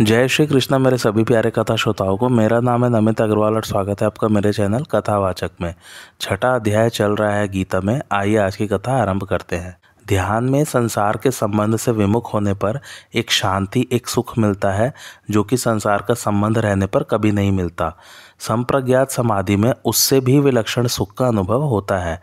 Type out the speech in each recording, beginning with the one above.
जय श्री कृष्णा, मेरे सभी प्यारे कथा श्रोताओं को। मेरा नाम है नमित अग्रवाल और स्वागत है आपका मेरे चैनल कथावाचक में। छठा अध्याय चल रहा है गीता में। आइए आज की कथा आरंभ करते हैं। ध्यान में संसार के संबंध से विमुख होने पर एक शांति, एक सुख मिलता है, जो कि संसार का संबंध रहने पर कभी नहीं मिलता। संप्रज्ञात समाधि में उससे भी विलक्षण सुख का अनुभव होता है।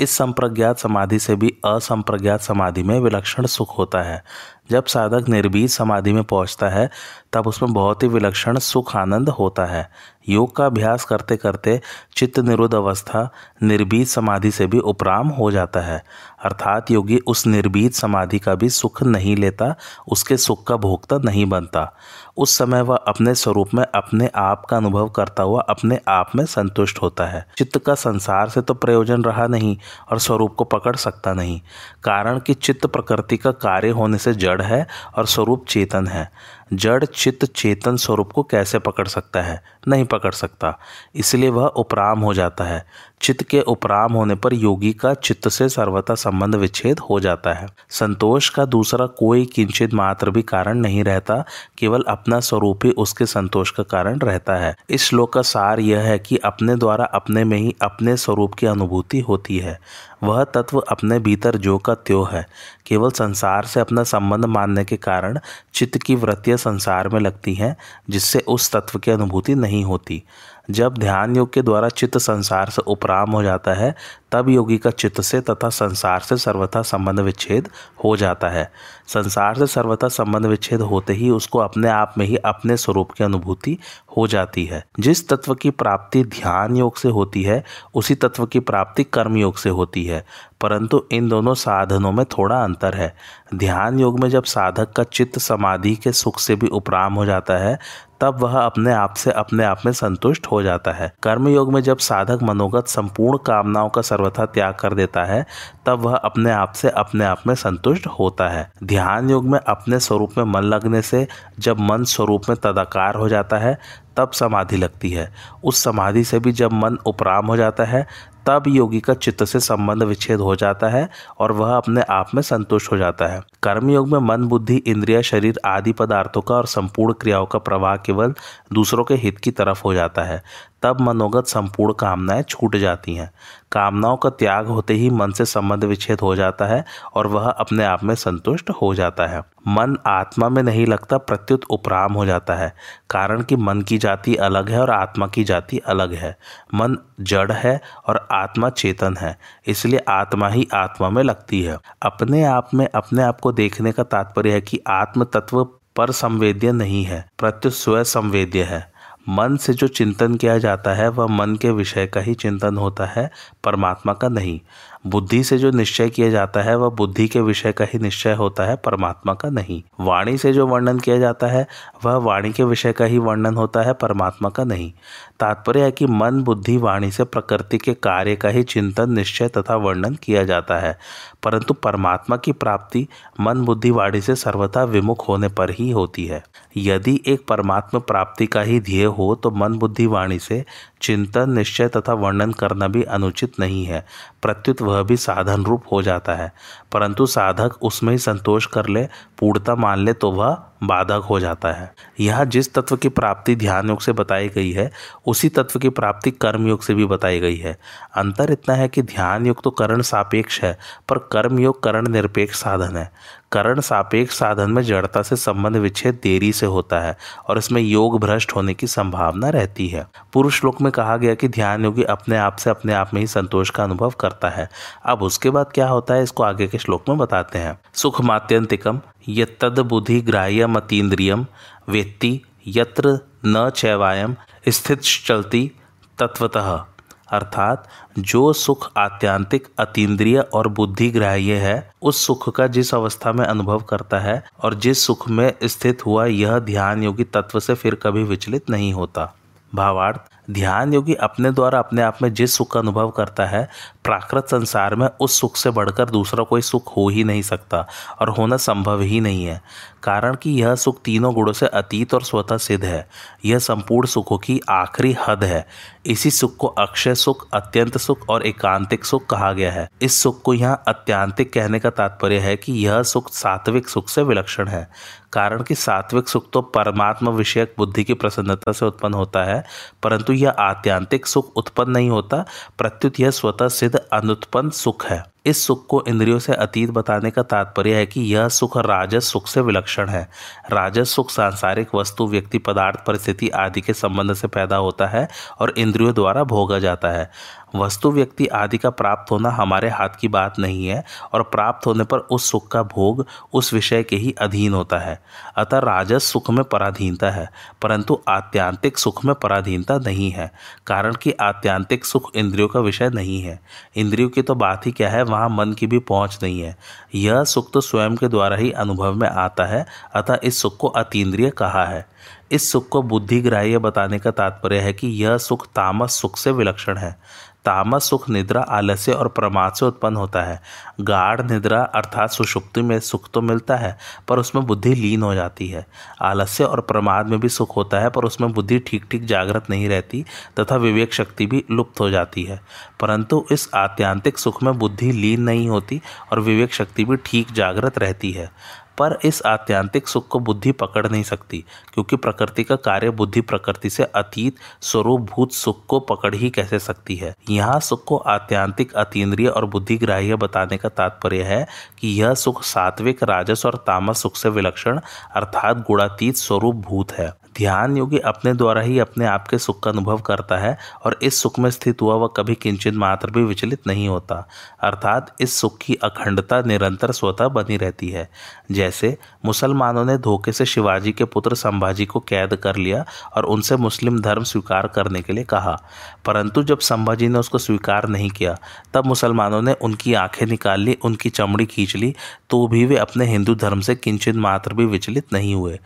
इस संप्रज्ञात समाधि से भी असंप्रज्ञात समाधि में विलक्षण सुख होता है। जब साधक निर्बीज समाधि में पहुँचता है, तब उसमें बहुत ही विलक्षण सुख आनंद होता है। योग का अभ्यास करते करते चित्त निरुद्ध अवस्था निर्बीज समाधि से भी उपराम हो जाता है। अर्थात योगी उस निर्बीज समाधि का भी सुख नहीं लेता, उसके सुख का भोगता नहीं बनता। उस समय वह अपने स्वरूप में अपने आप का अनुभव करता हुआ अपने आप में संतुष्ट होता है। चित्त का संसार से तो प्रयोजन रहा नहीं और स्वरूप को पकड़ सकता नहीं। कारण कि चित्त प्रकृति का कार्य होने से जड़ है और स्वरूप चेतन है। जड़ चित्त चेतन स्वरूप को कैसे पकड़ सकता है? नहीं पकड़ सकता। इसलिए वह उपराम हो जाता है। चित्त के उपराम होने पर योगी का चित्त से सर्वथा संबंध विच्छेद हो जाता है। संतोष का दूसरा कोई किंचित मात्र भी कारण नहीं रहता, केवल अपना स्वरूप ही उसके संतोष का कारण रहता है। इस श्लोक का सार यह है कि अपने द्वारा अपने में ही अपने स्वरूप की अनुभूति होती है। वह तत्व अपने भीतर जो का त्यो है। केवल संसार से अपना संबंध मानने के कारण चित्त की वृत्तियाँ संसार में लगती हैं, जिससे उस तत्व की अनुभूति नहीं होती। जब ध्यान योग के द्वारा चित्त संसार से उपराम हो जाता है तब योगी का चित्त से तथा संसार से सर्वथा संबंध विच्छेद हो जाता है। संसार से सर्वथा संबंध विच्छेद होते ही उसको अपने आप में ही अपने स्वरूप की अनुभूति हो जाती है। जिस तत्व की प्राप्ति ध्यान योग से होती है, उसी तत्व की प्राप्ति कर्म योग से होती है। परंतु इन दोनों साधनों में थोड़ा अंतर है। ध्यान योग में जब साधक का चित्त समाधि के सुख से भी उपराम हो जाता है, तब वह अपने आप से अपने आप में संतुष्ट हो जाता है। कर्म योग में जब साधक मनोगत संपूर्ण कामनाओं का सर्वथा त्याग कर देता है, तब वह अपने आप से अपने आप में संतुष्ट होता है। ध्यान योग में अपने स्वरूप में मन लगने से जब मन स्वरूप में तदाकार हो जाता है, तब समाधि लगती है। उस समाधि से भी जब मन उपराम हो जाता है, तब योगी का चित्त से संबंध विच्छेद हो जाता है और वह अपने आप में संतुष्ट हो जाता है। कर्म योग में मन, बुद्धि, इंद्रिया, शरीर आदि पदार्थों का और संपूर्ण क्रियाओं का प्रवाह केवल दूसरों के हित की तरफ़ हो जाता है। तब मनोगत संपूर्ण कामनाएँ छूट जाती हैं। कामनाओं का त्याग होते ही मन से संबंध विच्छेद हो जाता है और वह अपने आप में संतुष्ट हो जाता है। मन आत्मा में नहीं लगता, प्रत्युत उपराम हो जाता है। कारण कि मन की जाति अलग है और आत्मा की जाति अलग है। मन जड़ है और आत्मा चेतन है, इसलिए आत्मा ही आत्मा में लगती है। अपने आप में, अपने आप को देखने का तात्पर्य है कि आत्म तत्व पर संवेद्य नहीं है, प्रत्युत स्व संवेद्य है। मन से जो चिंतन किया जाता है, वह मन के विषय का ही चिंतन होता है, परमात्मा का नहीं। बुद्धि से जो निश्चय किया जाता है, वह बुद्धि के विषय का ही निश्चय होता है, परमात्मा का नहीं। वाणी से जो वर्णन किया जाता है, वह वाणी के विषय का ही वर्णन होता है, परमात्मा का नहीं। तात्पर्य है कि मन, बुद्धि, वाणी से प्रकृति के कार्य का ही चिंतन, निश्चय तथा वर्णन किया जाता है। परंतु परमात्मा की प्राप्ति मन, बुद्धि, वाणी से सर्वथा विमुख होने पर ही होती है। यदि एक परमात्मा प्राप्ति का ही ध्येय हो तो मन, बुद्धि, वाणी से चिंतन, निश्चय तथा वर्णन करना भी अनुचित नहीं है। प्रत्युत वह भी साधन रूप हो जाता है। परंतु साधक उसमें ही संतोष कर ले, पूर्णता मान ले तो वह बाधक हो जाता है। यह जिस तत्व की प्राप्ति ध्यान योग से बताई गई है, उसी तत्व की प्राप्ति कर्म योग से भी बताई गई है। अंतर इतना है कि ध्यान योग तो करण सापेक्ष है, पर कर्म योग करण निरपेक्ष साधन है। करण सापेक्ष साधन में जड़ता से संबंध विच्छेद देरी से होता है और इसमें योग भ्रष्ट होने की संभावना रहती है। पुरुष श्लोक में कहा गया कि ध्यान योगी अपने आप से अपने आप में ही संतोष का अनुभव करता है। अब उसके बाद क्या होता है, इसको आगे के श्लोक में बताते हैं। सुख मात्यंतिकम यद बुद्धि ग्राह्य मतीन्द्रियम वेत्ति यत्र न चैवायम स्थित चलती तत्वतः अर्थात जो सुख आत्यांतिक, अतीन्द्रिय और बुद्धि ग्राह्य है, उस सुख का जिस अवस्था में अनुभव करता है और जिस सुख में स्थित हुआ, यह ध्यान योगी तत्व से फिर कभी विचलित नहीं होता। भावार्थ ध्यान योगी अपने द्वारा अपने आप में जिस सुख का अनुभव करता है प्राकृत संसार में उस सुख से बढ़कर दूसरा कोई सुख हो ही नहीं सकता और होना संभव ही नहीं है। कारण कि यह सुख तीनों गुणों से अतीत और स्वतः सिद्ध है। यह संपूर्ण सुखों की आखिरी हद है। इसी सुख को अक्षय सुख, अत्यंत सुख और एकांतिक सुख कहा गया है। इस सुख को यहाँ अत्यांतिक कहने का तात्पर्य है कि यह सुख सात्विक सुख से विलक्षण है। कारण कि सात्विक सुख तो परमात्मा विषयक बुद्धि की प्रसन्नता से उत्पन्न होता है, परंतु यह आत्यांतिक सुख उत्पन्न नहीं होता, प्रत्युत यह स्वतः सिद्ध अनुत्पन्न सुख है। इस सुख को इंद्रियों से अतीत बताने का तात्पर्य है कि यह सुख राजस सुख से विलक्षण है। राजस सुख सांसारिक वस्तु, व्यक्ति, पदार्थ, परिस्थिति आदि के संबंध से पैदा होता है और इंद्रियों द्वारा भोगा जाता है। वस्तु व्यक्ति आदि का प्राप्त होना हमारे हाथ की बात नहीं है और प्राप्त होने पर उस सुख का भोग उस विषय के ही अधीन होता है। अतः राजस सुख में पराधीनता है, परंतु आत्यांतिक सुख में पराधीनता नहीं है, कारण कि आत्यांतिक सुख इंद्रियों का विषय नहीं है। इंद्रियों की तो बात ही क्या है, वहाँ मन की भी पहुँच नहीं है। यह सुख तो स्वयं के द्वारा ही अनुभव में आता है, अतः इस सुख को अतीन्द्रिय कहा है। इस सुख को बुद्धिग्राह्य बताने का तात्पर्य है कि यह सुख तामस सुख से विलक्षण है। तामस सुख निद्रा आलस्य और प्रमाद से उत्पन्न होता है। गाढ़ निद्रा अर्थात सुषुप्ति में सुख तो मिलता है, पर उसमें बुद्धि लीन हो जाती है। आलस्य और प्रमाद में भी सुख होता है, पर उसमें बुद्धि ठीक ठीक जागृत नहीं रहती तथा विवेक शक्ति भी लुप्त हो जाती है। परंतु इस आत्यांतिक सुख में बुद्धि लीन नहीं होती और विवेक शक्ति भी ठीक जागृत रहती है। पर इस आत्यांतिक सुख को बुद्धि पकड़ नहीं सकती, क्योंकि प्रकृति का कार्य बुद्धि प्रकृति से अतीत स्वरूप भूत सुख को पकड़ ही कैसे सकती है? यहाँ सुख को आत्यांतिक, अतीन्द्रिय और बुद्धि ग्राह्य बताने का तात्पर्य है कि यह सुख सात्विक, राजस और तामस सुख से विलक्षण, अर्थात गुणातीत स्वरूप भूत है। ध्यान योगी अपने द्वारा ही अपने आप के सुख का अनुभव करता है और इस सुख में स्थित हुआ वह कभी किंचित मात्र भी विचलित नहीं होता। अर्थात इस सुख की अखंडता निरंतर स्वतः बनी रहती है। जैसे मुसलमानों ने धोखे से शिवाजी के पुत्र संभाजी को कैद कर लिया और उनसे मुस्लिम धर्म स्वीकार करने के लिए कहा। परंतु जब संभाजी ने उसको स्वीकार नहीं किया, तब मुसलमानों ने उनकी आँखें निकाल ली, उनकी चमड़ी खींच ली तो भी वे अपने हिंदू धर्म से किंचित मात्र भी विचलित नहीं हुए।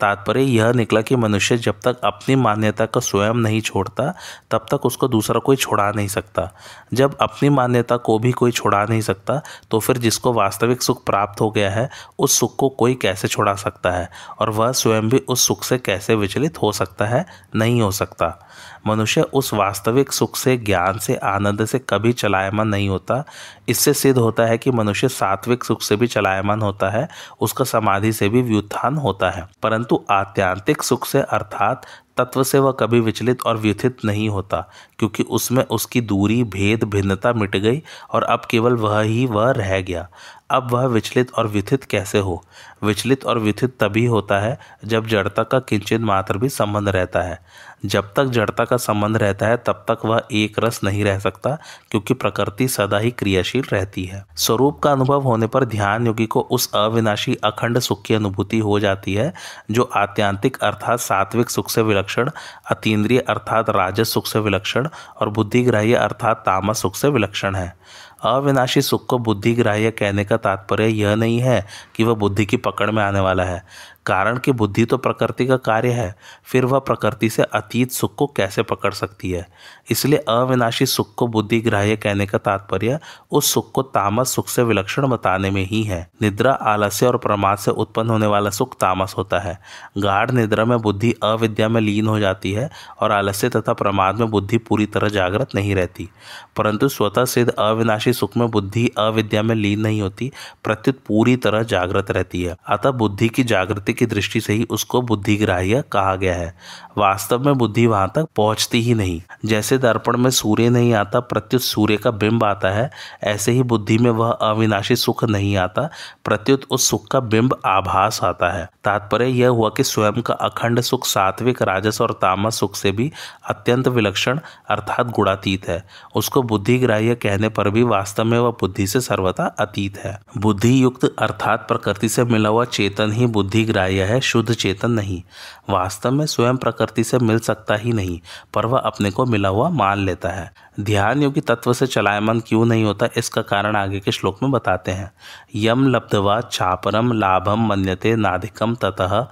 तात्पर्य यह निकला कि मनुष्य जब तक अपनी मान्यता को स्वयं नहीं छोड़ता, तब तक उसको दूसरा कोई छोड़ा नहीं सकता। जब अपनी मान्यता को भी कोई छोड़ा नहीं सकता तो फिर जिसको वास्तविक सुख प्राप्त हो गया है, उस सुख को कोई कैसे छोड़ा सकता है? और वह स्वयं भी उस सुख से कैसे विचलित हो सकता है? नहीं हो सकता। मनुष्य उस वास्तविक सुख से, ज्ञान से, आनंद से कभी चलायमान नहीं होता। इससे सिद्ध होता है कि मनुष्य सात्विक सुख से भी चलायमान होता है, उसका समाधि से भी व्युत्थान होता है। परंतु आत्यांतिक सुख से अर्थात तत्व से वह कभी विचलित और व्यथित नहीं होता, क्योंकि उसमें उसकी दूरी, भेद, भिन्नता मिट गई और अब केवल वह ही वह रह गया। अब वह विचलित और व्यथित कैसे हो? विचलित और व्यथित तभी होता है जब जड़ता का किंचित मात्र भी संबंध रहता है। जब तक जड़ता का संबंध रहता है, तब तक वह एक रस नहीं रह सकता, क्योंकि प्रकृति सदा ही क्रियाशील रहती है। स्वरूप का अनुभव होने पर ध्यान योगी को उस अविनाशी अखंड सुख की अनुभूति हो जाती है, जो आत्यांतिक अर्थात सात्विक सुख से विलक्षण, अतीन्द्रिय अर्थात राजस सुख से विलक्षण और बुद्धिग्राह्य अर्थात तामस सुख से विलक्षण है। अविनाशी सुख को बुद्धिग्राह्य कहने का तात्पर्य यह नहीं है कि वह बुद्धि की पकड़ में आने वाला है। कारण कि बुद्धि तो प्रकृति का कार्य है, फिर वह प्रकृति से अतीत सुख को कैसे पकड़ सकती है? इसलिए अविनाशी सुख को बुद्धि ग्राह्य कहने का तात्पर्य उस सुख को तामस सुख से विलक्षण बताने में ही है। निद्रा आलस्य और प्रमाद से उत्पन्न होने वाला सुख तामस होता है। गाढ़ निद्रा में बुद्धि अविद्या में लीन हो जाती है और आलस्य तथा प्रमाद में बुद्धि पूरी तरह जागृत नहीं रहती। परंतु स्वतः सिद्ध अविनाशी सुख में बुद्धि अविद्या में लीन नहीं होती, प्रत्युत पूरी तरह जागृत रहती है। अतः बुद्धि की जागृति की दृष्टि से ही उसको बुद्धिग्राह्य कहा गया है। वास्तव में बुद्धि वहाँ तक पहुँचती ही नहीं। जैसे दर्पण में सूर्य नहीं आता, प्रत्युत सूर्य का बिंब आता है, ऐसे ही बुद्धि में वह अविनाशी सुख नहीं आता, प्रत्युत उस सुख का बिंब आभास आता है। तात्पर्य यह हुआ कि स्वयं का अखंड सुख सात्विक, राजस और तामस सुख से भी अत्यंत विलक्षण अर्थात गुणातीत है। उसको बुद्धिग्राह्य कहने पर भी वास्तव में वह बुद्धि से सर्वथा अतीत है। बुद्धि युक्त अर्थात प्रकृति से मिला हुआ चेतन ही बुद्धिग्राह्य है शुद्ध चेतन नहीं। वास्तव में स्वयं प्रकृति से मिल सकता ही नहीं, पर वह अपने को मिला हुआ मान लेता है। ध्यान योगी तत्व से चलायमान क्यों नहीं होता, इसका कारण आगे के श्लोक में बताते हैं। यम लब्धवा चापरम लाभम मन्यते नाधिकम ततः,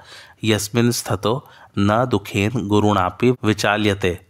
यस्मिन स्थतो न दुखेन गुरुणापि विचाल्यते।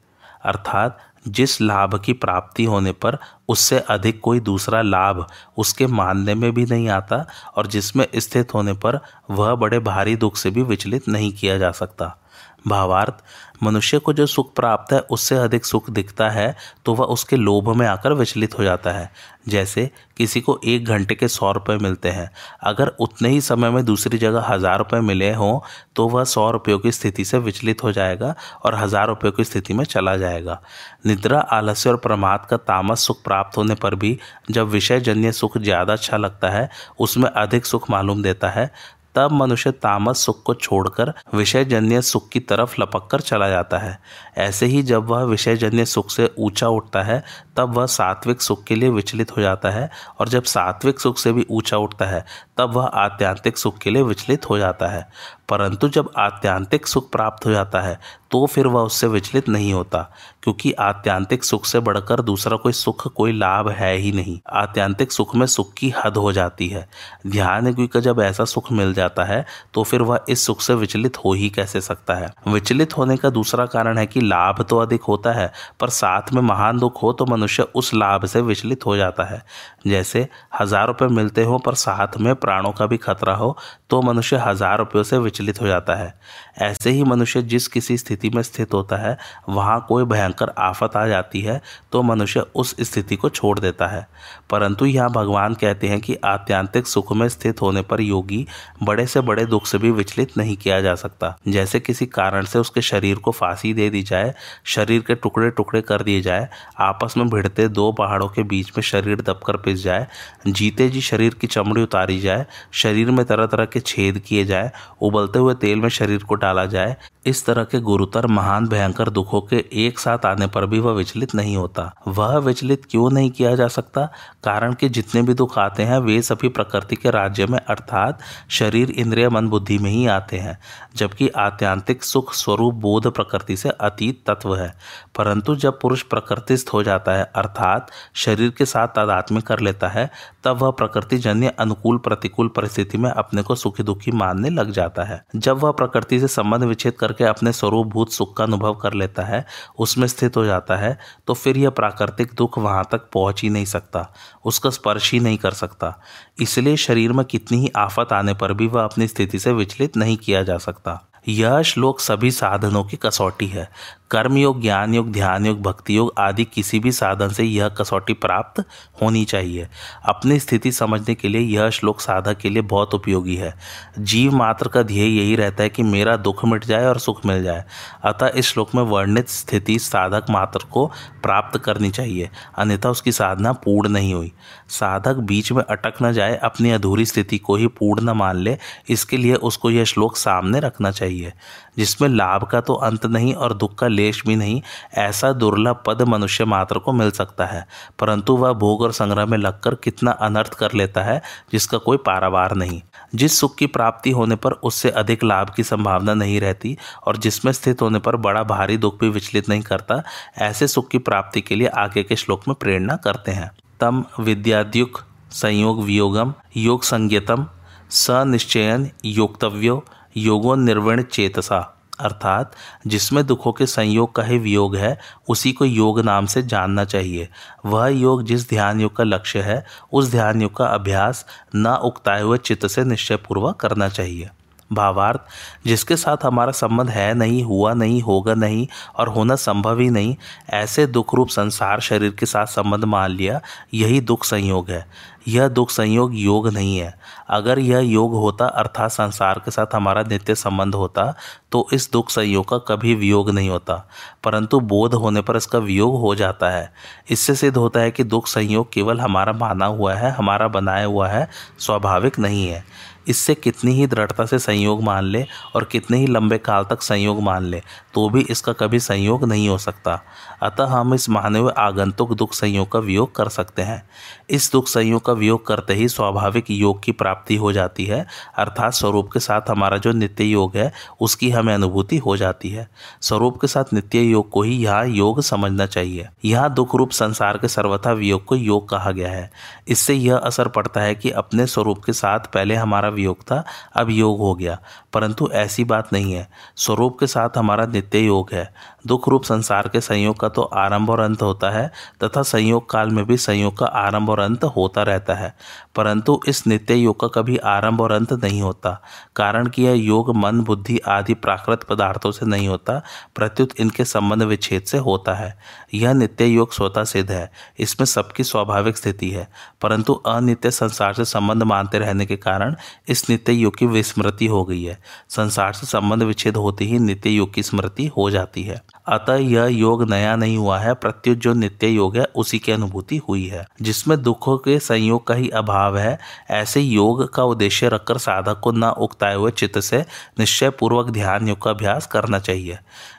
अर्थात जिस लाभ की प्राप्ति होने पर उससे अधिक कोई दूसरा लाभ उसके मानने में भी नहीं आता और जिसमें स्थित होने पर वह बड़े भारी दुख से भी विचलित नहीं किया जा सकता। भावार्थ, मनुष्य को जो सुख प्राप्त है, उससे अधिक सुख दिखता है तो वह उसके लोभ में आकर विचलित हो जाता है। जैसे किसी को एक घंटे के सौ रुपये मिलते हैं। अगर उतने ही समय में दूसरी जगह हज़ार रुपये मिले हों तो वह सौ रुपयों की स्थिति से विचलित हो जाएगा और हज़ार रुपयों की स्थिति में चला जाएगा। निद्रा, आलस्य और प्रमाद का तामस सुख प्राप्त होने पर भी जब विषयजन्य सुख ज़्यादा अच्छा लगता है, उसमें अधिक सुख मालूम देता है तब मनुष्य तामस सुख को छोड़कर विषयजन्य सुख की तरफ़ लपक कर चला जाता है। ऐसे ही जब वह विषयजन्य सुख से ऊँचा उठता है, तब वह सात्विक सुख के लिए विचलित हो जाता है और जब सात्विक सुख से भी ऊँचा उठता है तब वह आत्यांतिक सुख के लिए विचलित हो जाता है। परंतु जब आत्यांतिक सुख प्राप्त हो जाता है तो फिर वह उससे विचलित नहीं होता, क्योंकि आत्यांतिक सुख से बढ़कर दूसरा कोई सुख, कोई लाभ है ही नहीं। आत्यांतिक सुख में सुख की हद हो जाती है। ध्यान का जब ऐसा सुख मिल जाता है तो फिर वह इस सुख से विचलित हो ही कैसे सकता है? विचलित होने का दूसरा कारण है कि लाभ तो अधिक होता है, पर साथ में महान दुख हो तो मनुष्य उस लाभ से विचलित हो जाता है। जैसे हज़ार रुपये मिलते हो, पर साथ में प्राणों का भी खतरा हो तो मनुष्य हज़ार रुपयों से विचलित हो जाता है। ऐसे ही मनुष्य जिस किसी स्थिति में स्थित होता है, वहाँ कोई भयंकर आफत आ जाती है तो मनुष्य उस स्थिति को छोड़ देता है। परंतु यहाँ भगवान कहते हैं कि आत्यांतिक सुख में स्थित होने पर योगी बड़े से बड़े दुख से भी विचलित नहीं किया जा सकता। जैसे किसी कारण से उसके शरीर को फांसी दे दी जाए, शरीर के टुकड़े टुकड़े कर दिए जाए, आपस में भिड़ते दो पहाड़ों के बीच में शरीर दबकर पिस जाए, जीते जी शरीर की चमड़ी उतारी जाए शरीर में तरह तरह के छेद किए जाए, उबलते हुए तेल में शरीर को डाला जाए, इस तरह के गुरुतर, महान, भयंकर दुखों के एक साथ आने पर भी वह विचलित नहीं होता। वह विचलित क्यों नहीं किया जा सकता? कारण कि जितने भी दुख आते हैं, वे सभी प्रकृति के राज्य में, अर्थात शरीर, इंद्रिय, मन, बुद्धि में ही आते हैं, जबकि आत्यांतिक सुख स्वरूप बोध प्रकृति से अतीत तत्व है। परंतु जब पुरुष प्रकृतिस्थ हो जाता है, अर्थात शरीर के साथ तादात्म्य कर लेता है, तब वह प्रकृति जन्य अनुकूल प्रतिकूल परिस्थिति में अपने को सुखी दुखी मानने लग जाता है। जब वह प्रकृति से संबंध विच्छेद करके अपने स्वरूप भूत सुख का अनुभव कर लेता है, उसमें स्थित हो जाता है तो फिर यह प्राकृतिक दुख वहाँ तक पहुँच ही नहीं सकता, उसका स्पर्श ही नहीं कर सकता। इसलिए शरीर में कितनी ही आफत आने पर भी वह अपनी स्थिति से विचलित नहीं किया जा सकता। यह श्लोक सभी साधनों की कसौटी है। कर्म योग, ज्ञान योग, ध्यान योग, भक्ति योग आदि किसी भी साधन से यह कसौटी प्राप्त होनी चाहिए। अपनी स्थिति समझने के लिए यह श्लोक साधक के लिए बहुत उपयोगी है। जीव मात्र का ध्येय यही रहता है कि मेरा दुख मिट जाए और सुख मिल जाए। अतः इस श्लोक में वर्णित स्थिति साधक मात्र को प्राप्त करनी चाहिए। अन्यथा उसकी साधना पूर्ण नहीं हुई। साधक बीच में अटक न जाए, अपनी अधूरी स्थिति को ही पूर्ण न मान ले। इसके लिए उसको यह श्लोक सामने रखना चाहिए। जिसमें लाभ का तो अंत नहीं और दुख का लेश भी नहीं, ऐसा दुर्लभ पद मनुष्य मात्र को मिल सकता है। परंतु वह भोग और संग्रह में लगकर कितना अनर्थ कर लेता है, जिसका कोई पारावार नहीं। जिस सुख की प्राप्ति होने पर उससे अधिक लाभ की संभावना नहीं रहती और जिसमें स्थित होने पर बड़ा भारी दुख भी विचलित नहीं करता, ऐसे सुख की प्राप्ति के लिए आगे के श्लोक में प्रेरणा करते हैं। तम विद्याद्युक संयोग वियोगम, योग संज्ञतम सनिश्चयन योक्तव्यो योगो निर्वण चेतसा अर्थात जिसमें दुखों के संयोग का ही वियोग है, उसी को योग नाम से जानना चाहिए। वह योग जिस ध्यान योग का लक्ष्य है, उस ध्यान योग का अभ्यास न उगताए हुए चित्त से निश्चयपूर्वक करना चाहिए। भावार्थ, जिसके साथ हमारा संबंध है नहीं, हुआ नहीं, होगा नहीं और होना संभव ही नहीं, ऐसे दुख रूप संसार शरीर के साथ संबंध मान लिया, यही दुख संयोग है। यह दुख संयोग योग नहीं है। अगर यह योग होता, अर्थात संसार के साथ हमारा नित्य संबंध होता तो इस दुख संयोग का कभी वियोग नहीं होता। परंतु बोध होने पर इसका वियोग हो जाता है। इससे सिद्ध होता है कि दुख संयोग केवल हमारा माना हुआ है, हमारा बनाया हुआ है, स्वाभाविक नहीं है। इससे कितनी ही दृढ़ता से संयोग मान ले और कितने ही लंबे काल तक संयोग मान ले तो भी इसका कभी संयोग नहीं हो सकता। अतः हम इस माने आगंतुक दुख संयोग का वियोग कर सकते हैं। इस दुख संयोग का वियोग करते ही स्वाभाविक योग की प्राप्ति हो जाती है, अर्थात स्वरूप के साथ हमारा जो नित्य योग है, उसकी हमें अनुभूति हो जाती है। स्वरूप के साथ नित्य योग को ही यहाँ योग समझना चाहिए। यहाँ दुख रूप संसार के सर्वथा वियोग को योग कहा गया है। इससे यह असर पड़ता है कि अपने स्वरूप के साथ पहले हमारा वियोग था, अब योग हो गया। परंतु ऐसी बात नहीं है। स्वरूप के साथ हमारा नित्य योग है। दुख रूप संसार के संयोग का तो आरंभ और अंत होता है, तथा संयोग काल में भी संयोग का आरंभ और अंत होता रहता है। परंतु इस नित्य योग का कभी आरंभ और अंत नहीं होता, कारण कि यह योग मन, बुद्धि आदि प्राकृत पदार्थों से नहीं होता, प्रत्युत इनके संबंध विच्छेद से होता है। यह नित्य योग स्वतः सिद्ध है, इसमें सबकी स्वाभाविक स्थिति है। परंतु अनित्य संसार से संबंध मानते रहने के कारण इस नित्य योग की विस्मृति हो गई है। संसार से संबंध विच्छेद होते ही नित्य योग की स्मृति हो जाती है। अतः यह योग नया नहीं हुआ है। प्रत्युत जो नित्य योग है, उसी की अनुभूति हुई है। जिसमें दुखों के संयोग का ही अभाव है, ऐसे योग का उद्देश्य रखकर साधक को न उगताए हुए चित्त से निश्चय पूर्वक ध्यान योग का अभ्यास करना चाहिए।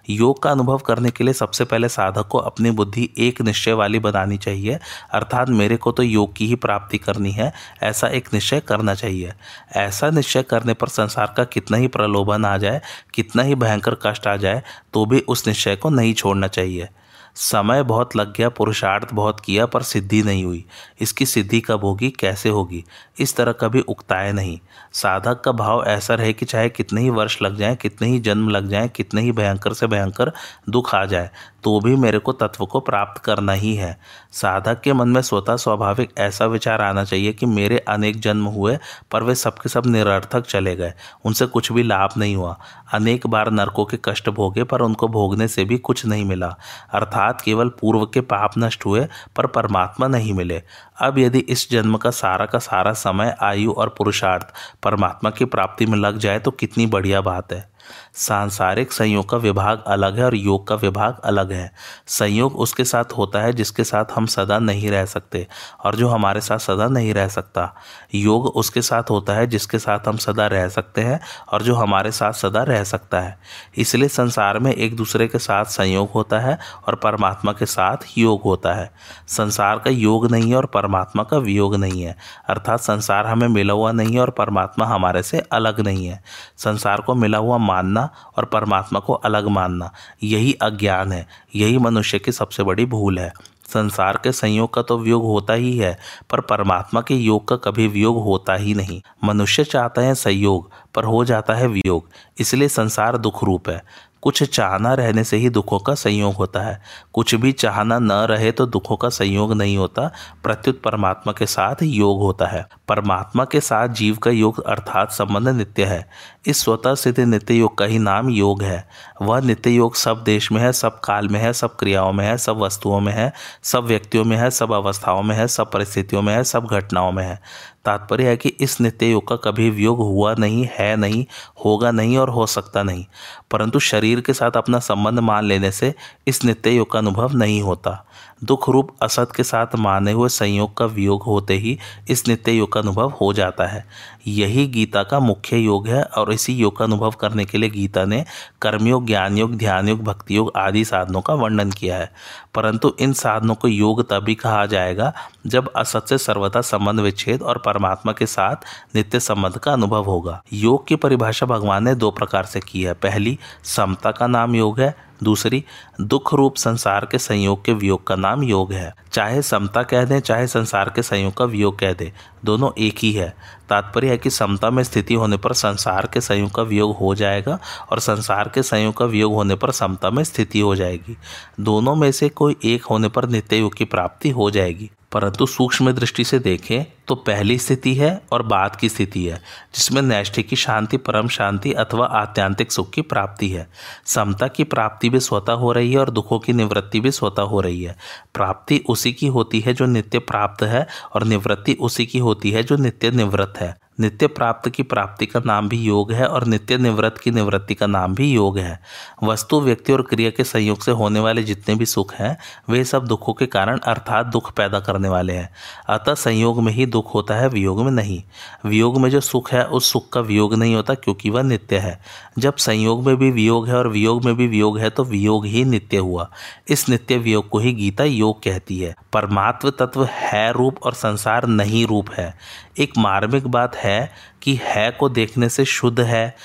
योग का अनुभव करने के लिए सबसे पहले साधक को अपनी बुद्धि एक निश्चय वाली बनानी चाहिए, अर्थात मेरे को तो योग की ही प्राप्ति करनी है, ऐसा एक निश्चय करना चाहिए। ऐसा निश्चय करने पर संसार का कितना ही प्रलोभन आ जाए, कितना ही भयंकर कष्ट आ जाए तो भी उस निश्चय को नहीं छोड़ना चाहिए। समय बहुत लग गया, पुरुषार्थ बहुत किया, पर सिद्धि नहीं हुई। इसकी सिद्धि कब होगी, कैसे होगी, इस तरह कभी उकताए नहीं। साधक का भाव ऐसा रहे कि चाहे कितने ही वर्ष लग जाएँ, कितने ही जन्म लग जाएँ, कितने ही भयंकर से भयंकर दुख आ जाए तो भी मेरे को तत्व को प्राप्त करना ही है। साधक के मन में स्वतः स्वाभाविक ऐसा विचार आना चाहिए कि मेरे अनेक जन्म हुए, पर वे सबके सब निरर्थक चले गए। उनसे कुछ भी लाभ नहीं हुआ। अनेक बार नरकों के कष्ट भोगे, पर उनको भोगने से भी कुछ नहीं मिला। अर्थात केवल पूर्व के पाप नष्ट हुए, पर परमात्मा नहीं मिले। अब यदि इस जन्म का सारा का सारा समय, आयु और पुरुषार्थ परमात्मा की प्राप्ति में लग जाए तो कितनी बढ़िया बात है। सांसारिक संयोग का विभाग अलग है और योग का विभाग अलग है। संयोग उसके साथ होता है जिसके साथ हम सदा नहीं रह सकते और जो हमारे साथ सदा नहीं रह सकता। योग उसके साथ होता है जिसके साथ हम सदा रह सकते हैं और जो हमारे साथ सदा रह सकता है। इसलिए संसार में एक दूसरे के साथ संयोग होता है और परमात्मा के साथ योग होता है। संसार का योग नहीं है और परमात्मा का वियोग नहीं है। अर्थात संसार हमें मिला हुआ नहीं है और परमात्मा हमारे से अलग नहीं है। संसार को मिला हुआ मानना और परमात्मा को अलग मानना। यही अज्ञान है। यही मनुष्य की सबसे बड़ी भूल है। संसार के संयोग का तो वियोग होता ही है, पर परमात्मा के योग का कभी वियोग होता ही नहीं। मनुष्य चाहता है संयोग, पर हो जाता है वियोग। इसलिए संसार दुख रूप है। कुछ चाहना रहने से ही दुखों का संयोग होता है। कुछ भी चाहना न रहे तो दुखों का संयोग नहीं होता। प्रत्युत परमात्मा के साथ योग होता है। परमात्मा के साथ जीव का योग अर्थात संबंध नित्य है। इस स्वतः सिद्ध नित्य योग का ही नाम योग है। वह नित्य योग सब देश में है, सब काल में है, सब क्रियाओं में है, सब वस्तुओं में है, सब व्यक्तियों में है, सब अवस्थाओं में है, सब परिस्थितियों में है, सब घटनाओं में है। तात्पर्य है कि इस नित्य योग का कभी वियोग हुआ नहीं, है नहीं, होगा नहीं और हो सकता नहीं। परंतु शरीर के साथ अपना संबंध मान लेने से इस नित्य योग का अनुभव नहीं होता। दुख रूप असत के साथ माने हुए संयोग का वियोग होते ही इस नित्य योग का अनुभव हो जाता है। यही गीता का मुख्य योग है और इसी योग का अनुभव करने के लिए गीता ने कर्मयोग ज्ञान योग ध्यान योग भक्ति योग आदि साधनों का वर्णन किया है। परंतु इन साधनों को योग तभी कहा जाएगा जब असत से सर्वथा संबंध विच्छेद और परमात्मा के साथ नित्य संबंध का अनुभव होगा। योग की परिभाषा भगवान ने दो प्रकार से की है। पहली, समता का नाम योग है। दूसरी, दुख रूप संसार के संयोग के वियोग का नाम योग है। चाहे समता कह दें, चाहे संसार के संयोग का वियोग कह दें, दोनों एक ही है। तात्पर्य है कि समता में स्थिति होने पर संसार के संयोग का वियोग हो जाएगा और संसार के संयोग का वियोग होने पर समता में स्थिति हो जाएगी। दोनों में से कोई एक होने पर नित्य योग की प्राप्ति हो जाएगी। परंतु सूक्ष्म दृष्टि से देखें तो पहली स्थिति है और बाद की स्थिति है, जिसमें नैष्ठ की शांति, परम शांति अथवा आत्यांतिक सुख की प्राप्ति है। समता की प्राप्ति भी स्वतः हो रही है और दुखों की निवृत्ति भी स्वतः हो रही है। प्राप्ति उसी की होती है जो नित्य प्राप्त है और निवृत्ति उसी की होती है जो नित्य निवृत्त है। नित्य प्राप्त की प्राप्ति का नाम भी योग है और नित्य निवृत्त की निवृत्ति का नाम भी योग है। वस्तु, व्यक्ति और क्रिया के संयोग से होने वाले जितने भी सुख हैं, वे सब दुखों के कारण अर्थात दुख पैदा करने वाले हैं। अतः संयोग में ही दुख होता है, वियोग में नहीं। वियोग में जो सुख है, उस सुख का वियोग नहीं होता क्योंकि वह नित्य है। जब संयोग में भी वियोग है और वियोग में भी वियोग है तो वियोग ही नित्य हुआ। इस नित्य वियोग को ही गीता योग कहती है। परमात्म तत्व है रूप और संसार नहीं रूप है। एक मार्मिक बात है कि है को देखने से शुद्ध है,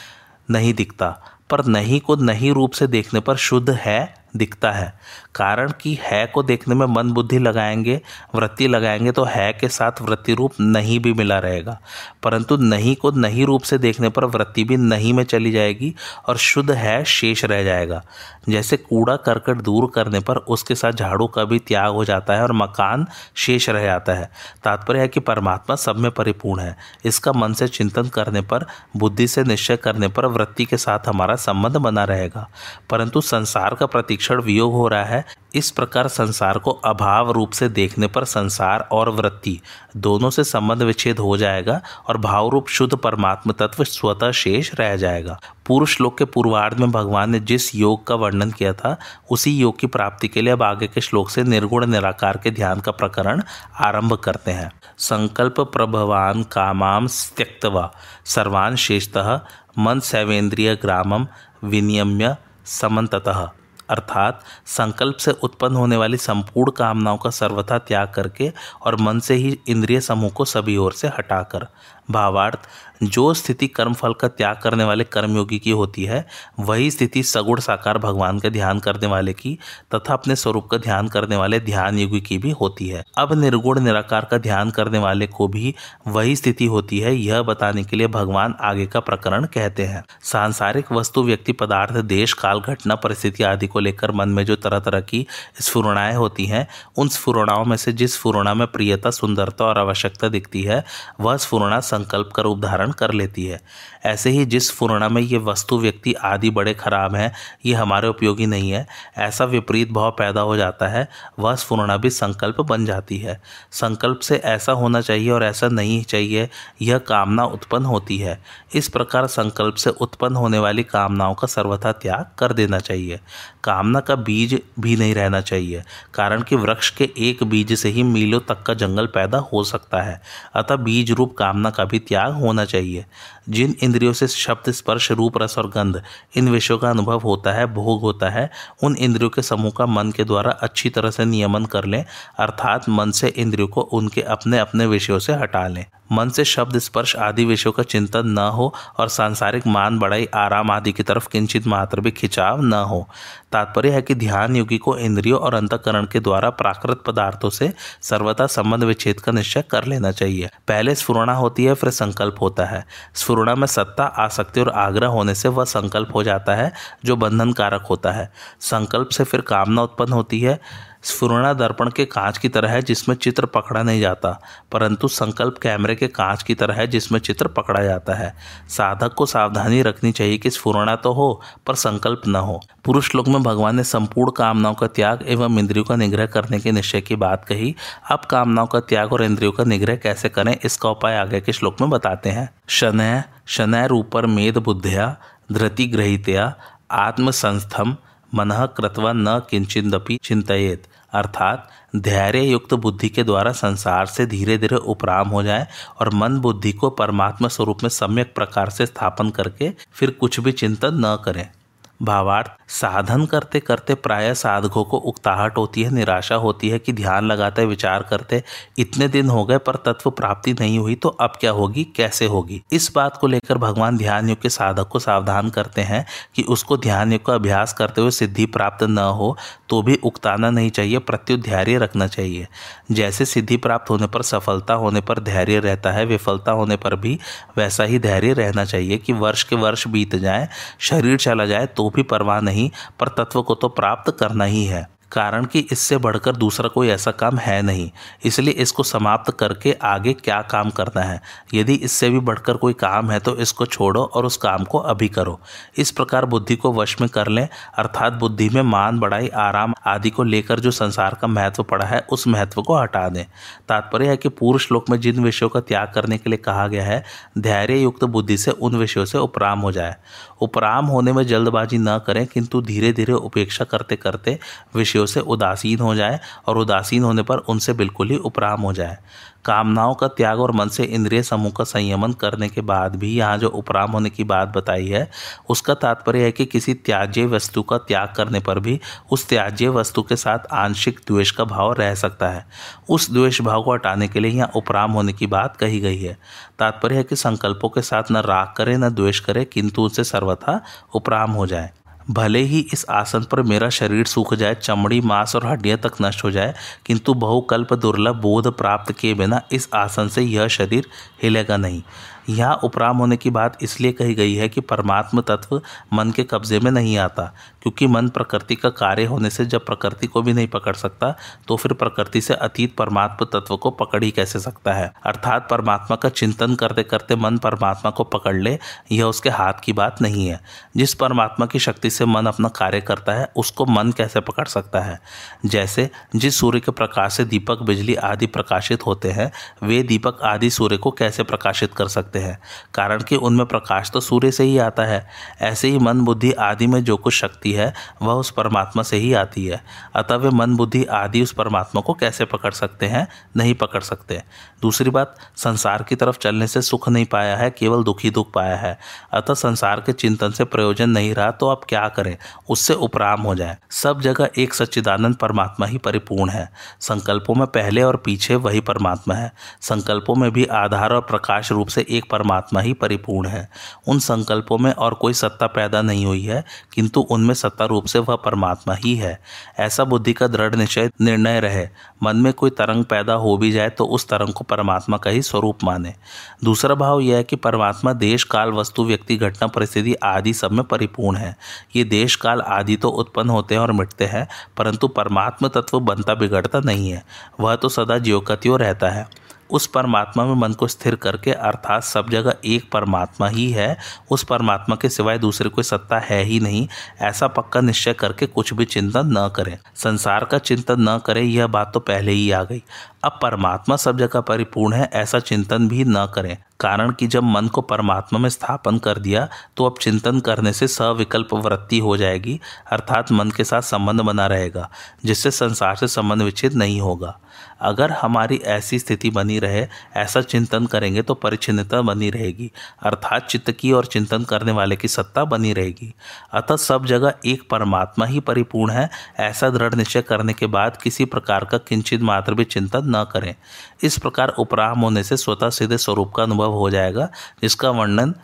नहीं दिखता। पर नहीं को नहीं रूप से देखने पर शुद्ध है दिखता है। कारण कि है को देखने में मन बुद्धि लगाएँगे, वृत्ति लगाएँगे तो है के साथ वृत्ति रूप नहीं भी मिला रहेगा। परंतु नहीं को नहीं रूप से देखने पर वृत्ति भी नहीं में चली जाएगी और शुद्ध है शेष रह जाएगा। जैसे कूड़ा करकट दूर करने पर उसके साथ झाड़ू का भी त्याग हो जाता है और मकान शेष रह जाता है। तात्पर्य है कि परमात्मा सब में परिपूर्ण है। इसका मन से चिंतन करने पर, बुद्धि से निश्चय करने पर वृत्ति के साथ हमारा संबंध बना रहेगा। परंतु संसार का प्रतीक्षण वियोग हो रहा है। इस प्रकार संसार को अभाव रूप से देखने पर संसार और वृत्ति दोनों से संबंध विच्छेद हो जाएगा और भाव रूप शुद्ध परमात्म तत्व स्वतः शेष रह जाएगा। पूर्व श्लोक के पूर्वार्ध में भगवान ने जिस योग का वर्णन किया था, उसी योग की प्राप्ति के लिए अब आगे के श्लोक से निर्गुण निराकार के ध्यान का प्रकरण आरंभ करते हैं। संकल्प प्रभवान कामाम त्यक्तवा सर्वान शेषतः मन सैवेंद्रिय ग्रामम विनियम्य समन्ततः। अर्थात संकल्प से उत्पन्न होने वाली संपूर्ण कामनाओं का सर्वथा त्याग करके और मन से ही इंद्रिय समूह को सभी ओर से हटाकर। भावार्थ जो स्थिति कर्म फल का त्याग करने वाले कर्मयोगी की होती है, वही स्थिति सगुण साकार भगवान का ध्यान करने वाले की तथा अपने स्वरूप का ध्यान करने वाले ध्यान योगी की भी होती है। अब निर्गुण, निराकार का ध्यान करने वाले को भी वही स्थिति होती है, यह बताने के लिए भगवान आगे का प्रकरण कहते हैं। सांसारिक वस्तु, व्यक्ति, पदार्थ, देश, काल, घटना, परिस्थिति आदि को लेकर मन में जो तरह तरह की स्फुरणाएँ होती हैं, उन स्फुरणाओं में से जिस स्फुरणा में प्रियता, सुंदरता और आवश्यकता दिखती है, वह स्फुरणा संकल्प का रूप धारण कर लेती है। ऐसे ही जिस फुरणा में ये वस्तु व्यक्ति आदि बड़े खराब हैं, ये हमारे उपयोगी नहीं है। ऐसा विपरीत भाव पैदा हो जाता है, वह स्फुरणा भी संकल्प बन जाती है। संकल्प से ऐसा होना चाहिए और ऐसा नहीं चाहिए, यह कामना उत्पन्न होती है। इस प्रकार संकल्प से उत्पन्न होने वाली कामनाओं का सर्वथा त्याग कर देना चाहिए। कामना का बीज भी नहीं रहना चाहिए, कारण कि वृक्ष के एक बीज से ही मीलों तक का जंगल पैदा हो सकता है। अतः बीज रूप कामना का भी त्याग होना चाहिए। जिन इंद्रियों से शब्द, स्पर्श, रूप, रस और गंध, इन विषयों का अनुभव होता है, भोग होता है। उन इंद्रियों के समूह का मन के द्वारा अच्छी तरह से नियमन कर लें, अर्थात मन से इंद्रियों को उनके अपने अपने विषयों से हटा लें। मन से शब्द स्पर्श आदि विषयों का चिंतन न हो और सांसारिक मान बढ़ाई आराम आदि की तरफ़ किंचित मात्र भी खिंचाव न हो। तात्पर्य है कि ध्यान योगी को इंद्रियों और अंतकरण के द्वारा प्राकृत पदार्थों से सर्वथा संबंध विच्छेद का निश्चय कर लेना चाहिए। पहले स्फुरणा होती है, फिर संकल्प होता है। स्फुरणा में सत्ता, आसक्ति और आग्रह होने से वह संकल्प हो जाता है, जो बंधन कारक होता है। संकल्प से फिर कामना उत्पन्न होती है। स्फुरणा दर्पण के कांच की तरह है जिसमें चित्र पकड़ा नहीं जाता, परंतु संकल्प कैमरे के कांच की तरह है जिसमें चित्र पकड़ा जाता है। साधक को सावधानी रखनी चाहिए कि स्फुरणा तो हो, पर संकल्प न हो। पुरुष श्लोक में भगवान ने संपूर्ण कामनाओं का त्याग एवं इंद्रियों का निग्रह करने के निश्चय की बात कही। अब कामनाओं का त्याग और इंद्रियों का निग्रह कैसे करें, इसका उपाय आगे के श्लोक में बताते हैं। शनय शनय रूपर मेद बुद्धिया धृति ग्रहितया आत्मसंस्थम मन कृतवा न किंचिदपि चिंतित अर्थात धैर्य युक्त बुद्धि के द्वारा संसार से धीरे धीरे उपराम हो जाए और मन बुद्धि को परमात्मा स्वरूप में सम्यक प्रकार से स्थापन करके फिर कुछ भी चिंतन न करें। भावार्थ, साधन करते करते प्राय साधकों को उकताहट होती है, निराशा होती है कि ध्यान लगाते, विचार करते, इतने दिन हो गए पर तत्व प्राप्ति नहीं हुई तो अब क्या होगी, कैसे होगी? इस बात को लेकर भगवान ध्यान युग के साधक को सावधान करते हैं कि उसको ध्यान युग का अभ्यास करते हुए सिद्धि प्राप्त न हो तो भी उकताना नहीं चाहिए प्रत्युत धैर्य रखना चाहिए। जैसे सिद्धि प्राप्त होने पर सफलता होने पर धैर्य रहता है, विफलता होने पर भी वैसा ही धैर्य रहना चाहिए कि वर्ष के वर्ष बीत जाए, शरीर चला जाए तो भी परवाह नहीं पर तत्व को तो प्राप्त करना ही है। कारण कि इससे बढ़कर दूसरा कोई ऐसा काम है नहीं। इसलिए इसको समाप्त करके आगे क्या काम करना है? यदि इससे भी बढ़कर कोई काम है तो इसको छोड़ो और उस काम को अभी करो। इस प्रकार बुद्धि को वश में कर लें, अर्थात बुद्धि में मान बढ़ाई आराम आदि को लेकर जो संसार का महत्व पड़ा है, उस महत्व को हटा दें। तात्पर्य है कि पूर्व श्लोक में जिन विषयों का त्याग करने के लिए कहा गया है धैर्य युक्त बुद्धि से उन विषयों से उपराम हो जाए। उपराम होने में जल्दबाजी न करें, किंतु धीरे धीरे उपेक्षा करते करते विषयों से उदासीन हो जाए और उदासीन होने पर उनसे बिल्कुल ही उपराम हो जाए। कामनाओं का त्याग और मन से इंद्रिय समूह का संयमन करने के बाद भी यहाँ जो उपराम होने की बात बताई है, उसका तात्पर्य है कि किसी त्याज्य वस्तु का त्याग करने पर भी उस त्याज्य वस्तु के साथ आंशिक द्वेष का भाव रह सकता है। उस द्वेष भाव को हटाने के लिए यहाँ उपराम होने की बात कही गई है। तात्पर्य है कि संकल्पों के साथ न राग करे, न द्वेष करे, किंतु उनसे सर्वथा उपराम हो जाए। भले ही इस आसन पर मेरा शरीर सूख जाए, चमड़ी, मांस और हड्डियाँ तक नष्ट हो जाए, किंतु बहुकल्प दुर्लभ बोध प्राप्त किए बिना इस आसन से यह शरीर हिलेगा नहीं। यहाँ उपराम होने की बात इसलिए कही गई है कि परमात्म तत्व मन के कब्जे में नहीं आता, क्योंकि मन प्रकृति का कार्य होने से जब प्रकृति को भी नहीं पकड़ सकता तो फिर प्रकृति से अतीत परमात्म तत्व को पकड़ ही कैसे सकता है? अर्थात परमात्मा का चिंतन करते करते मन परमात्मा को पकड़ ले, यह उसके हाथ की बात नहीं है। जिस परमात्मा की शक्ति से मन अपना कार्य करता है, उसको मन कैसे पकड़ सकता है? जैसे जिस सूर्य के प्रकाश से दीपक, बिजली आदि प्रकाशित होते हैं, वे दीपक आदि सूर्य को कैसे प्रकाशित कर सकते कारण कि उनमें प्रकाश तो सूर्य से ही आता है। ऐसे ही मन बुद्धि आदि में जो कुछ शक्ति है, वह उस परमात्मा से ही आती है। अतः वे मन बुद्धि आदि उस परमात्मा को कैसे पकड़ सकते हैं? नहीं पकड़ सकते। दूसरी बात, संसार की तरफ़ चलने से सुख नहीं पाया है, केवल दुखी दुख पाया है। अतः संसार के चिंतन से प्रयोजन नहीं रहा तो आप क्या करें? उससे उपराम हो जाए। सब जगह एक सच्चिदानंद परमात्मा ही परिपूर्ण है। संकल्पों में पहले और पीछे वही परमात्मा है। संकल्पों में भी आधार और प्रकाश रूप से एक परमात्मा ही परिपूर्ण है। उन संकल्पों में और कोई सत्ता पैदा नहीं हुई है, किंतु उनमें सत्ता रूप से वह परमात्मा ही है। ऐसा बुद्धि का दृढ़ निश्चय निर्णय रहे। मन में कोई तरंग पैदा हो भी जाए तो उस तरंग को परमात्मा का ही स्वरूप माने। दूसरा भाव यह है कि परमात्मा देश, काल, वस्तु, व्यक्ति, घटना, परिस्थिति आदि सब में परिपूर्ण है। ये देश, काल आदि तो उत्पन्न होते हैं और मिटते हैं, परंतु परमात्मा तत्व बनता बिगड़ता नहीं है। वह तो सदा ज्योकत्यो रहता है। उस परमात्मा में मन को स्थिर करके, अर्थात सब जगह एक परमात्मा ही है, उस परमात्मा के सिवाय दूसरे कोई सत्ता है ही नहीं। ऐसा पक्का निश्चय करके कुछ भी चिंतन न करें। संसार का चिंतन न करें, यह बात तो पहले ही आ गई। अब परमात्मा सब जगह परिपूर्ण है, ऐसा चिंतन भी न करें। कारण कि जब मन को परमात्मा में स्थापन कर दिया तो अब चिंतन करने से सविकल्प वृत्ति हो जाएगी, अर्थात मन के साथ संबंध बना रहेगा, जिससे संसार से संबंध विच्छेद नहीं होगा। अगर हमारी ऐसी स्थिति बनी रहे, ऐसा चिंतन करेंगे तो परिचिनता बनी रहेगी। अर्थात चित्त की और चिंतन करने वाले की सत्ता बनी रहेगी। अतः सब जगह एक परमात्मा ही परिपूर्ण है। ऐसा दृढ़ निश्चय करने के बाद किसी प्रकार का किंचित मात्र भी चिंतन न करें। इस प्रकार उपराम होने से स्वतः सीधे स्वरूप का अनुभव हो जाएगा, जिसका वर्णन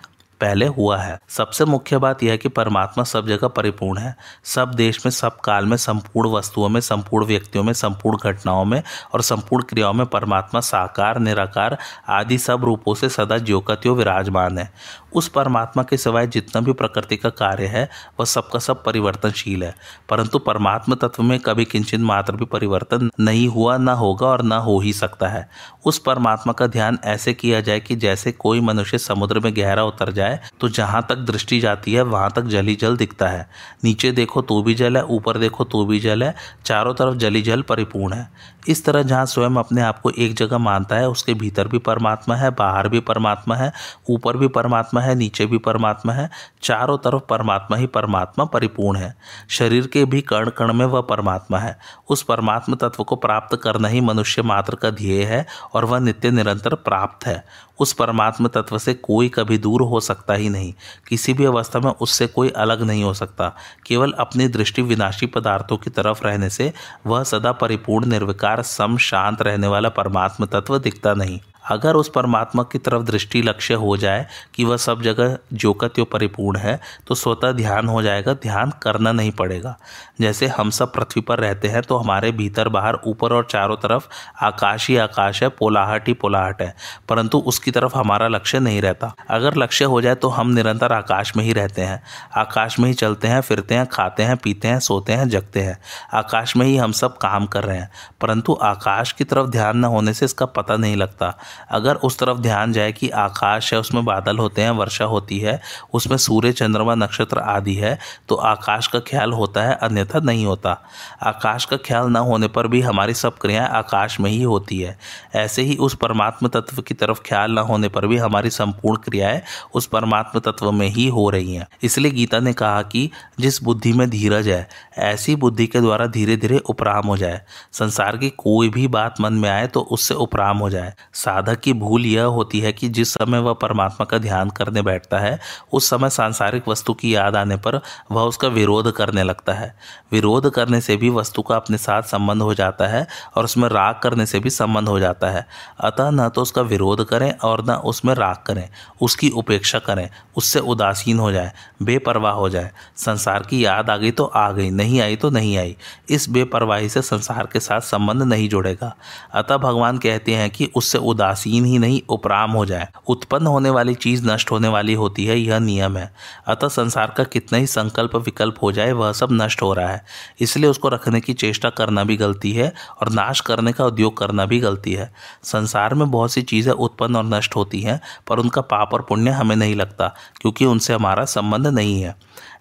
पहले हुआ है। सबसे मुख्य बात यह है कि परमात्मा सब जगह परिपूर्ण है। सब देश में, सब काल में, संपूर्ण वस्तुओं में, संपूर्ण व्यक्तियों में, संपूर्ण घटनाओं में और संपूर्ण क्रियाओं में परमात्मा साकार, निराकार आदि सब रूपों से सदा ज्योकत्यो विराजमान है। उस परमात्मा के सिवाय जितना भी प्रकृति का कार्य है, वह सबका सब परिवर्तनशील है। परंतु परमात्मा तत्व में कभी किंचित मात्र भी परिवर्तन नहीं हुआ, ना होगा और ना हो ही सकता है। उस परमात्मा का ध्यान ऐसे किया जाए कि जैसे कोई मनुष्य समुद्र में गहरा उतर जाए तो जहाँ तक दृष्टि जाती है, वहाँ तक जली जल दिखता है। नीचे देखो तो भी जल है, ऊपर देखो तो भी जल है, चारों तरफ़ जली जल परिपूर्ण है। इस तरह जहाँ स्वयं अपने आप को एक जगह मानता है, उसके भीतर भी परमात्मा है, बाहर भी परमात्मा है, ऊपर भी परमात्मा है नीचे भी परमात्मा है, चारों तरफ़ परमात्मा ही परमात्मा परिपूर्ण है। शरीर के भी कण कण में वह परमात्मा है। उस परमात्मा तत्व को प्राप्त करना ही मनुष्य मात्र का ध्येय है और वह नित्य निरंतर प्राप्त है। उस परमात्मा तत्व से कोई कभी दूर हो सकता ही नहीं। किसी भी अवस्था में उससे कोई अलग नहीं हो सकता। केवल अपनी दृष्टि विनाशी पदार्थों की तरफ़ रहने से वह सदा परिपूर्ण, निर्विकार, सम, शांत रहने वाला परमात्मा तत्व दिखता नहीं। अगर उस परमात्मा की तरफ़ दृष्टि लक्ष्य हो जाए कि वह सब जगह जोकत्यो परिपूर्ण है तो स्वतः ध्यान हो जाएगा, ध्यान करना नहीं पड़ेगा। जैसे हम सब पृथ्वी पर रहते हैं तो हमारे भीतर बाहर ऊपर और चारों तरफ़ आकाश ही आकाश है, पोलाहट ही पोलाहट है। परंतु उसके उसकी तरफ़ हमारा लक्ष्य नहीं रहता। अगर लक्ष्य हो जाए तो हम निरंतर आकाश में ही रहते हैं। आकाश में ही चलते हैं, फिरते हैं, खाते हैं, पीते हैं, सोते हैं, जगते हैं। आकाश में ही हम सब काम कर रहे हैं। परंतु आकाश की तरफ़ ध्यान न होने से इसका पता नहीं लगता। अगर उस तरफ़ ध्यान जाए कि आकाश है, उसमें बादल होते हैं, वर्षा होती है, उसमें सूर्य, चंद्रमा, नक्षत्र आदि है तो आकाश का ख्याल होता है, अन्यथा नहीं होता। आकाश का ख्याल न होने पर भी हमारी सब क्रियाएँ आकाश में ही होती है। ऐसे ही उस परमात्म तत्व की तरफ़ ख्याल न होने पर भी हमारी संपूर्ण क्रियाएँ उस परमात्म तत्व में ही हो रही हैं। इसलिए गीता ने कहा कि जिस बुद्धि में धीरज है, ऐसी बुद्धि के द्वारा धीरे धीरे उपराम हो जाए। संसार की कोई भी बात मन में आए तो उससे उपराम हो जाए। साधक की भूल यह होती है कि जिस समय वह परमात्मा का ध्यान करने बैठता है, उस समय सांसारिक वस्तु की याद आने पर वह उसका विरोध करने लगता है। विरोध करने से भी वस्तु का अपने साथ संबंध हो जाता है और उसमें राग करने से भी संबंध हो जाता है। अतः न तो उसका विरोध करें और न उसमें राग करें, उसकी उपेक्षा करें, उससे उदासीन हो जाए, बेपरवाह हो जाए। संसार की याद आ गई तो आ गई, नहीं आई तो नहीं आई। इस बेपरवाही से संसार के साथ संबंध नहीं जुड़ेगा। अतः भगवान कहते हैं कि उससे उदासीन ही नहीं, उपराम हो जाए। उत्पन्न होने वाली चीज़ नष्ट होने वाली होती है, यह नियम है। अतः संसार का कितना ही संकल्प विकल्प हो जाए, वह सब नष्ट हो रहा है। इसलिए उसको रखने की चेष्टा करना भी गलती है और नाश करने का उद्योग करना भी गलती है। संसार में बहुत सी चीज़ें उत्पन्न और नष्ट होती हैं, पर उनका पाप और पुण्य हमें नहीं लगता, क्योंकि उनसे हमारा संबंध नहीं है।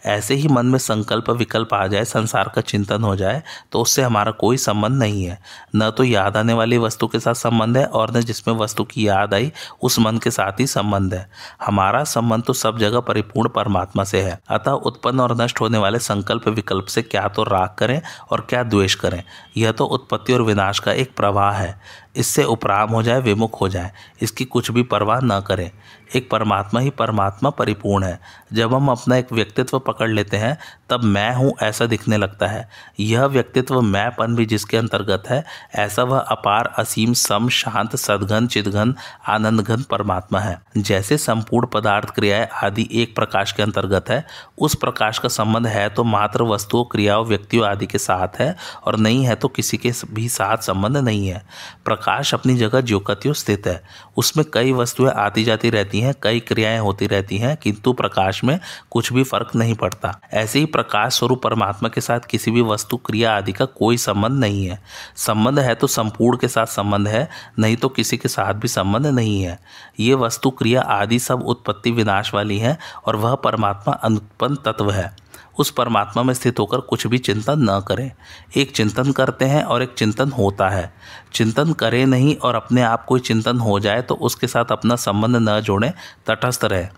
ऐसे ही मन में संकल्प विकल्प आ जाए, संसार का चिंतन हो जाए तो उससे हमारा कोई संबंध नहीं है। न तो याद आने वाली वस्तु के साथ संबंध है, और न जिसमें वस्तु की याद आई, उस मन के साथ ही संबंध है। हमारा संबंध तो सब जगह परिपूर्ण परमात्मा से है। अतः उत्पन्न और नष्ट होने वाले संकल्प विकल्प से क्या तो राग करें, और क्या द्वेष करें। यह तो उत्पत्ति और विनाश का एक प्रवाह है। इससे उपराम हो जाए, विमुख हो जाए। इसकी कुछ भी परवाह न करें। एक परमात्मा ही परमात्मा परिपूर्ण है। जब हम अपना एक व्यक्तित्व पकड़ लेते हैं तब मैं हूँ ऐसा दिखने लगता है। यह व्यक्तित्व मैंपन भी जिसके अंतर्गत है, ऐसा वह अपार, असीम, सम, शांत सदघन चिदघन आनंदघन परमात्मा है। जैसे संपूर्ण पदार्थ क्रियाएँ आदि एक प्रकाश के अंतर्गत है, उस प्रकाश का संबंध है तो मात्र वस्तुओं, क्रियाओं, व्यक्तियों आदि के साथ है और नहीं है तो किसी के भी साथ संबंध नहीं है। प्रकाश अपनी जगह ज्योकतियों स्थित है। उसमें कई वस्तुएँ आती जाती रहती हैं, कई क्रियाएँ होती रहती हैं, किंतु प्रकाश में कुछ भी फ़र्क नहीं पड़ता। ऐसे ही प्रकाश स्वरूप परमात्मा के साथ किसी भी वस्तु, क्रिया आदि का कोई संबंध नहीं है। संबंध है तो संपूर्ण के साथ संबंध है, नहीं तो किसी के साथ भी संबंध नहीं है। ये वस्तु, क्रिया आदि सब उत्पत्ति विनाश वाली है और वह परमात्मा अनुत्पन्न तत्व है। उस परमात्मा में स्थित होकर कुछ भी चिंतन न करें। एक चिंतन करते हैं और एक चिंतन होता है। चिंतन करें नहीं और अपने आप कोई चिंतन हो जाए तो उसके साथ अपना संबंध न जोड़ें, तटस्थ रहें।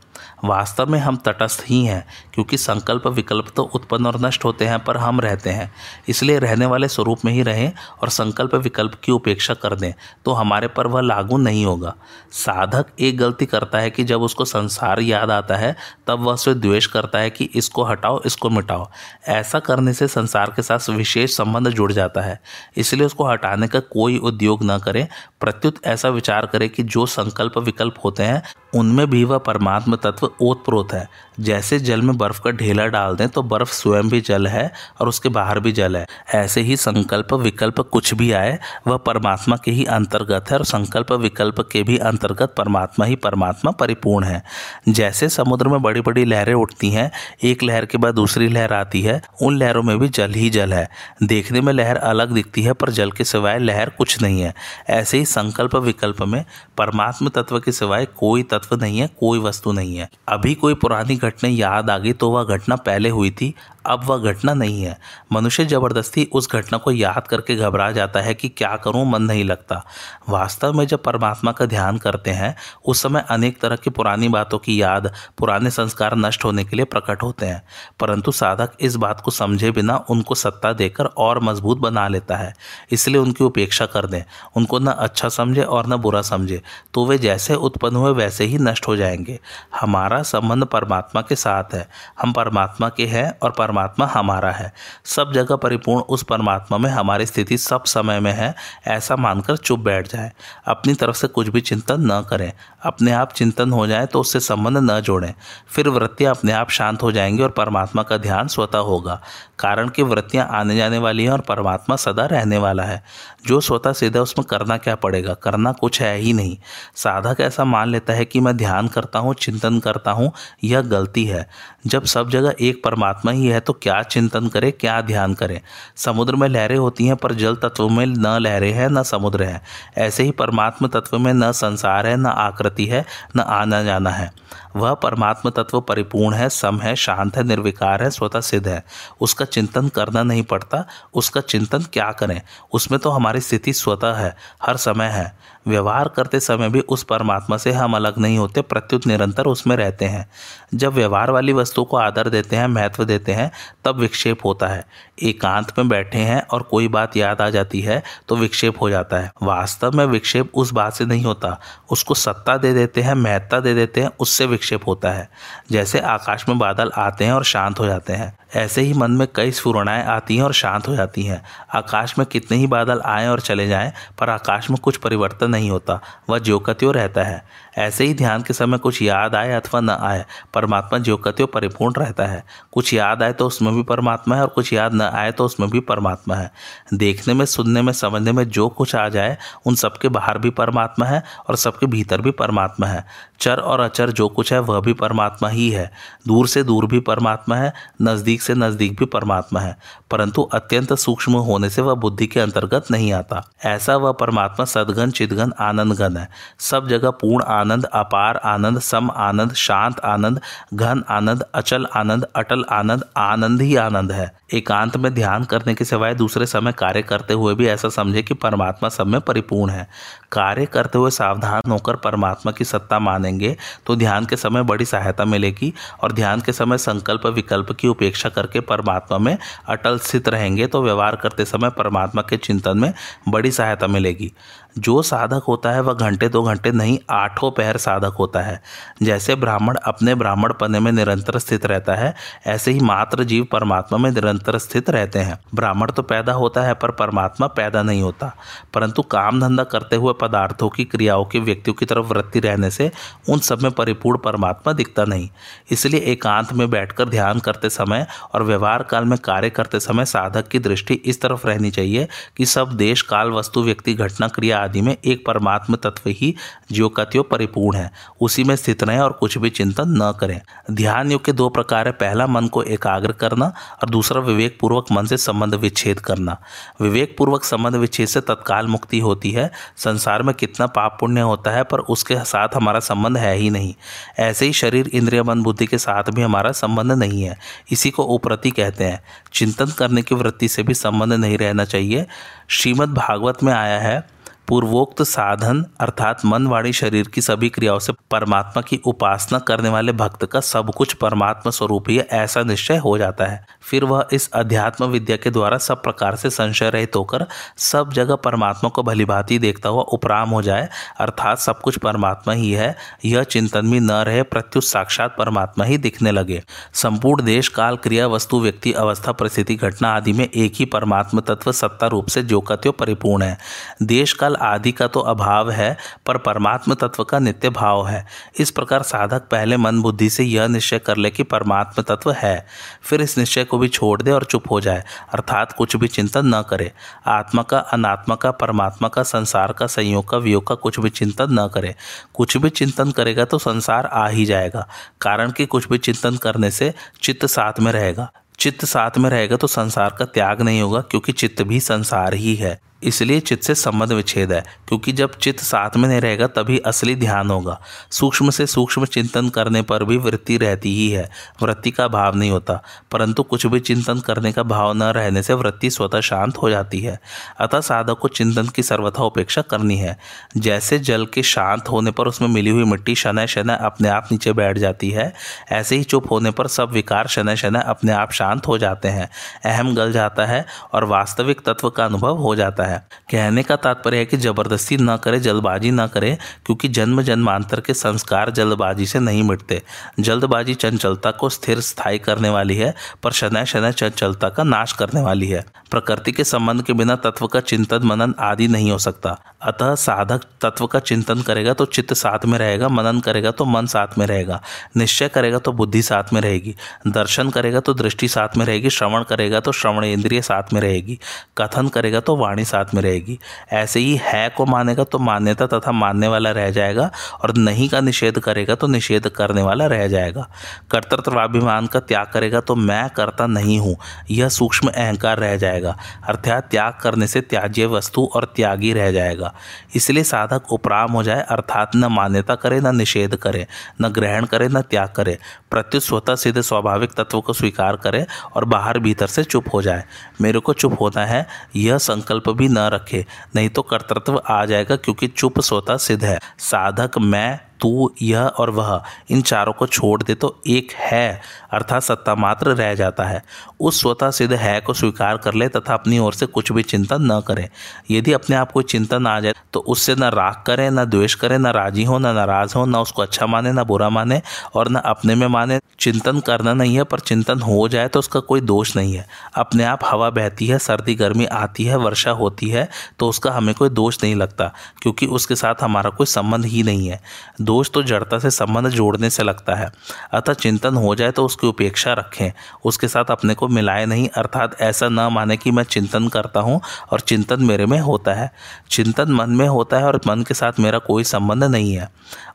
वास्तव में हम तटस्थ ही हैं, क्योंकि संकल्प विकल्प तो उत्पन्न और नष्ट होते हैं, पर हम रहते हैं। इसलिए रहने वाले स्वरूप में ही रहें और संकल्प विकल्प की उपेक्षा कर दें तो हमारे पर वह लागू नहीं होगा। साधक एक गलती करता है कि जब उसको संसार याद आता है, तब वह उसे द्वेष करता है कि इसको हटाओ, इसको मिटाओ। ऐसा करने से संसार के साथ विशेष संबंध जुड़ जाता है, इसलिए उसको हटाने का कोई उद्योग ना करें प्रत्युत ऐसा विचार करें कि जो संकल्प विकल्प होते हैं, उनमें भी वह परमात्म तत्व ओतप्रोत है। जैसे जल में बर्फ़ का ढेला डाल दें तो बर्फ़ स्वयं भी जल है और उसके बाहर भी जल है। ऐसे ही संकल्प विकल्प कुछ भी आए, वह परमात्मा के ही अंतर्गत है और संकल्प विकल्प के भी अंतर्गत परमात्मा ही परमात्मा परिपूर्ण है। जैसे समुद्र में बड़ी बड़ी लहरें उठती हैं, एक लहर के बाद दूसरी लहर आती है, उन लहरों में भी जल ही जल है। देखने में लहर अलग दिखती है, पर जल के सिवाय लहर कुछ नहीं है। ऐसे ही संकल्प विकल्प में परमात्म तत्व के सिवाय कोई तत्व नहीं है, कोई वस्तु नहीं है। अभी कोई पुरानी घटना याद आ गई तो वह घटना पहले हुई थी अब वह घटना नहीं है। मनुष्य ज़बरदस्ती उस घटना को याद करके घबरा जाता है कि क्या करूँ, मन नहीं लगता। वास्तव में जब परमात्मा का ध्यान करते हैं, उस समय अनेक तरह की पुरानी बातों की याद, पुराने संस्कार नष्ट होने के लिए प्रकट होते हैं। परंतु साधक इस बात को समझे बिना उनको सत्ता देकर और मज़बूत बना लेता है। इसलिए उनकी उपेक्षा कर दें। उनको न अच्छा समझे और न बुरा समझे। तो वे जैसे उत्पन्न हुए वैसे ही नष्ट हो जाएँगे। हमारा संबंध परमात्मा के साथ है। हम परमात्मा के हैं और परमात्मा परमात्मा हमारा है। सब जगह परिपूर्ण उस परमात्मा में हमारी स्थिति सब समय में है, ऐसा मानकर चुप बैठ जाए। अपनी तरफ़ से कुछ भी चिंतन न करें। अपने आप चिंतन हो जाए तो उससे संबंध न जोड़ें। फिर वृत्तियाँ अपने आप शांत हो जाएँगी और परमात्मा का ध्यान स्वतः होगा। कारण कि वृत्तियाँ आने जाने वाली हैं और परमात्मा सदा रहने वाला है। जो स्वतः सीधा उसमें करना क्या पड़ेगा? करना कुछ है ही नहीं। साधक ऐसा मान लेता है कि मैं ध्यान करता हूँ, चिंतन करता हूँ, यह गलती है। जब सब जगह एक परमात्मा ही है तो क्या चिंतन करें, क्या ध्यान करें? समुद्र में लहरें होती हैं, पर जल तत्व में न लहरें हैं, न समुद्र है। ऐसे ही परमात्म तत्व में न संसार है, न आकृति है, न आना जाना है। वह परमात्मा तत्व परिपूर्ण है, सम है, शांत है, निर्विकार है, स्वतः सिद्ध है। उसका चिंतन करना नहीं पड़ता, उसका चिंतन क्या करें? उसमें तो हमारी स्थिति स्वतः है, हर समय है। व्यवहार करते समय भी उस परमात्मा से हम अलग नहीं होते, प्रत्युत निरंतर उसमें रहते हैं। जब व्यवहार वाली वस्तु को आदर देते हैं, महत्व देते हैं, तब विक्षेप होता है। एकांत में बैठे हैं और कोई बात याद आ जाती है तो विक्षेप हो जाता है। वास्तव में विक्षेप उस बात से नहीं होता, उसको सत्ता दे देते हैं, महत्ता दे देते हैं, उससे विक्षेप होता है। जैसे आकाश में बादल आते हैं और शांत हो जाते हैं। ऐसे ही मन में कई स्फुरणाएँ आती हैं और शांत हो जाती हैं। आकाश में कितने ही बादल आए और चले जाएँ, पर आकाश में कुछ परिवर्तन नहीं होता, वह ज्योकत्यो रहता है। ऐसे ही ध्यान के समय कुछ याद आए अथवा न आए, परमात्मा ज्योकत्यो परिपूर्ण रहता है। कुछ याद आए तो उसमें भी परमात्मा है और कुछ याद न आए तो उसमें भी परमात्मा है। देखने में, सुनने में, समझने में जो कुछ आ जाए, उन सबके बाहर भी परमात्मा है और सबके भीतर भी परमात्मा है। चर और अचर जो कुछ है, वह भी परमात्मा ही है। दूर से दूर भी परमात्मा है, नज़दीक से नज़दीक भी परमात्मा है, परंतु अत्यंत सूक्ष्म होने से वह बुद्धि के अंतर्गत नहीं आता। ऐसा वह परमात्मा सदगन चिदगन आनंद घन है। सब जगह पूर्ण आनंद, अपार आनंद, सम आनंद, शांत आनंद, घन आनंद, अचल आनंद, अटल आनंद आनंद ही आनंद है। एकांत में ध्यान करने के सिवाय दूसरे समय कार्य करते हुए भी ऐसा समझे कि परमात्मा सब में परिपूर्ण है। कार्य करते हुए सावधान होकर परमात्मा की सत्ता मानेंगे तो ध्यान के समय बड़ी सहायता मिलेगी और ध्यान के समय संकल्प विकल्प की उपेक्षा करके परमात्मा में अटल स्थित रहेंगे तो व्यवहार करते समय परमात्मा के चिंतन में बड़ी सहायता मिलेगी। जो साधक होता है, वह घंटे दो घंटे नहीं, आठों पैर साधक होता है। जैसे ब्राह्मण अपने ब्राह्मण पने में निरंतर स्थित रहता है, ऐसे ही मात्र जीव परमात्मा में निरंतर स्थित रहते हैं। ब्राह्मण तो पैदा होता है, पर परमात्मा पैदा नहीं होता। परंतु काम धंधा करते हुए पदार्थों की क्रियाओं की व्यक्तियों की तरफ़ वृत्ति रहने से उन सब में परिपूर्ण परमात्मा दिखता नहीं। इसलिए एकांत में बैठकर ध्यान करते समय और व्यवहार काल में कार्य करते समय साधक की दृष्टि इस तरफ़ रहनी चाहिए कि सब देश, काल, वस्तु, व्यक्ति, घटना, क्रिया आदि में एक परमात्म तत्व ही ज्योकत्यो परिपूर्ण है। उसी में स्थित रहें और कुछ भी चिंतन न करें। ध्यान योग के दो प्रकार है, पहला मन को एकाग्र करना और दूसरा विवेक पूर्वक मन से संबंध विच्छेद करना। विवेक पूर्वक संबंध विच्छेद से तत्काल मुक्ति होती है। संसार में कितना पाप पुण्य होता है, पर उसके साथ हमारा संबंध है ही नहीं। ऐसे ही शरीर, इंद्रिय, मन, बुद्धि के साथ भी हमारा संबंध नहीं है। इसी को उपरति कहते हैं। चिंतन करने की वृत्ति से भी संबंध नहीं रहना चाहिए। श्रीमद् भागवत में आया है पूर्वोक्त साधन अर्थात मन, वाणी, शरीर की सभी क्रियाओं से परमात्मा की उपासना करने वाले भक्त का सब कुछ परमात्मा स्वरूप ही ऐसा निश्चय हो जाता है। फिर वह इस अध्यात्म विद्या के द्वारा सब प्रकार से संशय रहित होकर सब जगह परमात्मा को भलीभांति देखता हुआ उपराम हो जाए, अर्थात सब कुछ परमात्मा ही है, यह चिंतन में न रहे प्रत्युत साक्षात परमात्मा ही दिखने लगे। संपूर्ण देश, काल, क्रिया, वस्तु, व्यक्ति, अवस्था, परिस्थिति, घटना आदि में एक ही परमात्मा तत्व सत्ता रूप से ज्योकत्यो परिपूर्ण है। देश, काल आदि का तो अभाव है, पर परमात्म तत्व का नित्य भाव है। इस प्रकार साधक पहले मन बुद्धि से यह निश्चय कर ले कि परमात्म तत्व है। फिर इस निश्चय को भी छोड़ दे और चुप हो जाए, अर्थात कुछ भी चिंतन न करे। आत्मा का, अनात्मा का, परमात्मा का, संसार का, संयोग का, वियोग का कुछ भी चिंतन न करे। कुछ भी चिंतन करेगा तो संसार आ ही जाएगा, कारण कि कुछ भी चिंतन करने से चित्त साथ में रहेगा। चित्त साथ में रहेगा तो संसार का त्याग नहीं होगा, क्योंकि चित्त भी संसार ही है। इसलिए चित्त से संबंध विच्छेद है, क्योंकि जब चित्त साथ में नहीं रहेगा, तभी असली ध्यान होगा। सूक्ष्म से सूक्ष्म चिंतन करने पर भी वृत्ति रहती ही है, वृत्ति का भाव नहीं होता, परंतु कुछ भी चिंतन करने का भाव न रहने से वृत्ति स्वतः शांत हो जाती है। अतः साधक को चिंतन की सर्वथा उपेक्षा करनी है। जैसे जल के शांत होने पर उसमें मिली हुई मिट्टी शनय शनय अपने आप नीचे बैठ जाती है, ऐसे ही चुप होने पर सब विकार शनय शनय अपने आप शांत हो जाते हैं, अहम गल जाता है और वास्तविक तत्व का अनुभव हो जाता है। है। कहने का तात्पर्य है कि ज़बरदस्ती न करे, जल्दबाजी न करे, क्योंकि जन्म जन्मांतर के संस्कार जल्दबाजी से नहीं मिटते। जल्दबाजी चंचलता को स्थिर स्थायी करने वाली है, पर शनय शनय चंचलता का नाश करने वाली है। प्रकृति के संबंध के बिना तत्व का चिंतन मनन आदि नहीं हो सकता। अतः साधक तत्व का चिंतन करेगा तो चित्त साथ में रहेगा, मनन करेगा तो मन साथ में रहेगा। निश्चय करेगा तो बुद्धि साथ में रहेगी। दर्शन करेगा तो दृष्टि साथ में रहेगी। श्रवण करेगा तो श्रवण इंद्रिय साथ में रहेगी। कथन करेगा तो वाणी साथ में रहेगी। ऐसे ही है को मानेगा तो मान्यता तथा मानने वाला रह जाएगा और नहीं का निषेध करेगा तो निषेध करने वाला रह जाएगा। कर्तृत्वाभिमान का त्याग करेगा तो मैं करता नहीं हूँ। यह सूक्ष्म अहंकार रह जाएगा। अर्थात त्याग करने से त्याज्य वस्तु और त्यागी रह जाएगा। इसलिए साधक उपराम हो जाए, अर्थात न मान्यता करे, न निषेध करे, न ग्रहण करे, न त्याग करे। प्रत्युत स्वतः सिद्ध स्वाभाविक तत्व को स्वीकार करे और बाहर भीतर से चुप हो जाए। मेरे को चुप होना है। यह संकल्प भी न रखे नहीं तो कर्तृत्व आ जाएगा क्योंकि चुप सोता सिद्ध है। साधक मैं तू, यह और वह, इन चारों को छोड़ दे तो एक है, अर्थात सत्ता मात्र रह जाता है। उस स्वतः सिद्ध है को स्वीकार कर ले तथा अपनी ओर से कुछ भी चिंतन न करे। यदि अपने आप को चिंतन आ जाए तो उससे न राग करे, न द्वेष करे, न राज़ी हो, न नाराज़ हो, न उसको अच्छा माने, न बुरा माने और न अपने में माने। चिंतन करना नहीं है, पर चिंतन हो जाए तो उसका कोई दोष नहीं है। अपने आप हवा बहती है, सर्दी गर्मी आती है, वर्षा होती है तो उसका हमें कोई दोष नहीं लगता, क्योंकि उसके साथ हमारा कोई संबंध ही नहीं है। दोष तो जड़ता से संबंध जोड़ने से लगता है। अतः चिंतन हो जाए तो उसकी उपेक्षा रखें। उसके साथ अपने को मिलाए नहीं, अर्थात ऐसा न माने कि मैं चिंतन करता हूँ और चिंतन मेरे में होता है। चिंतन मन में होता है और मन के साथ मेरा कोई संबंध नहीं है।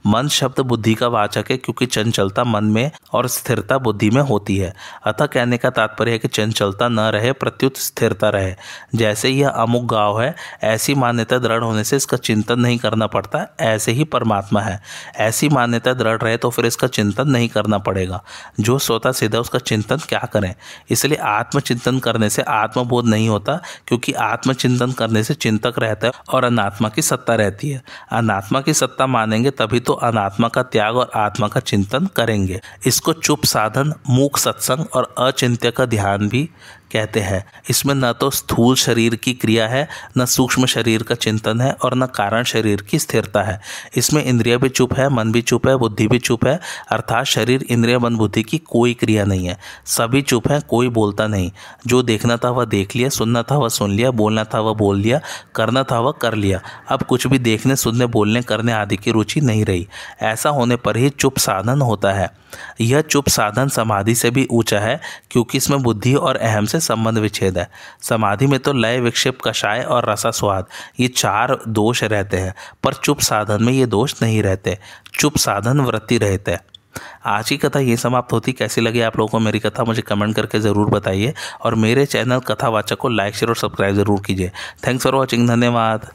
मन शब्द बुद्धि का वाचक है, क्योंकि चंचलता मन में और स्थिरता बुद्धि में होती है। अतः कहने का तात्पर्य है कि चंचलता न रहे, प्रत्युत स्थिरता रहे। जैसे यह अमुक गाँव है, ऐसी मान्यता दृढ़ होने से इसका चिंतन नहीं करना पड़ता, ऐसे ही परमात्मा है। ऐसी मान्यता दृढ़ रहे तो फिर इसका चिंतन नहीं करना पड़ेगा। जो स्वतः सीधा उसका चिंतन क्या करें? इसलिए आत्मचिंतन करने से आत्मबोध नहीं होता, क्योंकि आत्मचिंतन करने से चिंतक रहता है और अनात्मा की सत्ता रहती है। अनात्मा की सत्ता मानेंगे तभी तो अनात्मा का त्याग और आत्मा का चिंतन करेंगे। इसको चुप साधन, मूक सत्संग और अचिंत्य का ध्यान भी कहते हैं, इसमें न तो स्थूल शरीर की क्रिया है, न सूक्ष्म शरीर का चिंतन है और न कारण शरीर की स्थिरता है। इसमें इंद्रिया भी चुप है, मन भी चुप है, बुद्धि भी चुप है, अर्थात शरीर इंद्रिय, मन, बुद्धि की कोई क्रिया नहीं है। सभी चुप है, कोई बोलता नहीं। जो देखना था वह देख लिया, सुनना था वह सुन लिया, बोलना था वह बोल लिया, करना था वह कर लिया। अब कुछ भी देखने, सुनने, बोलने, करने आदि की रुचि नहीं रही। ऐसा होने पर ही चुप साधन होता है। यह चुप साधन समाधि से भी ऊँचा है, क्योंकि इसमें बुद्धि और अहम से संबंध विच्छेद है। समाधि में तो लय, विक्षेप, कषाय और रसा स्वाद, ये चार दोष रहते हैं, पर चुप साधन में ये दोष नहीं रहते। चुप साधन वृत्ति रहते। हैं आज की कथा ये समाप्त होती। कैसी लगी आप लोगों को मेरी कथा? मुझे कमेंट करके ज़रूर बताइए। और मेरे चैनल कथावाचक को लाइक, शेयर और सब्सक्राइब ज़रूर कीजिए। थैंक्स फॉर वॉचिंग, धन्यवाद।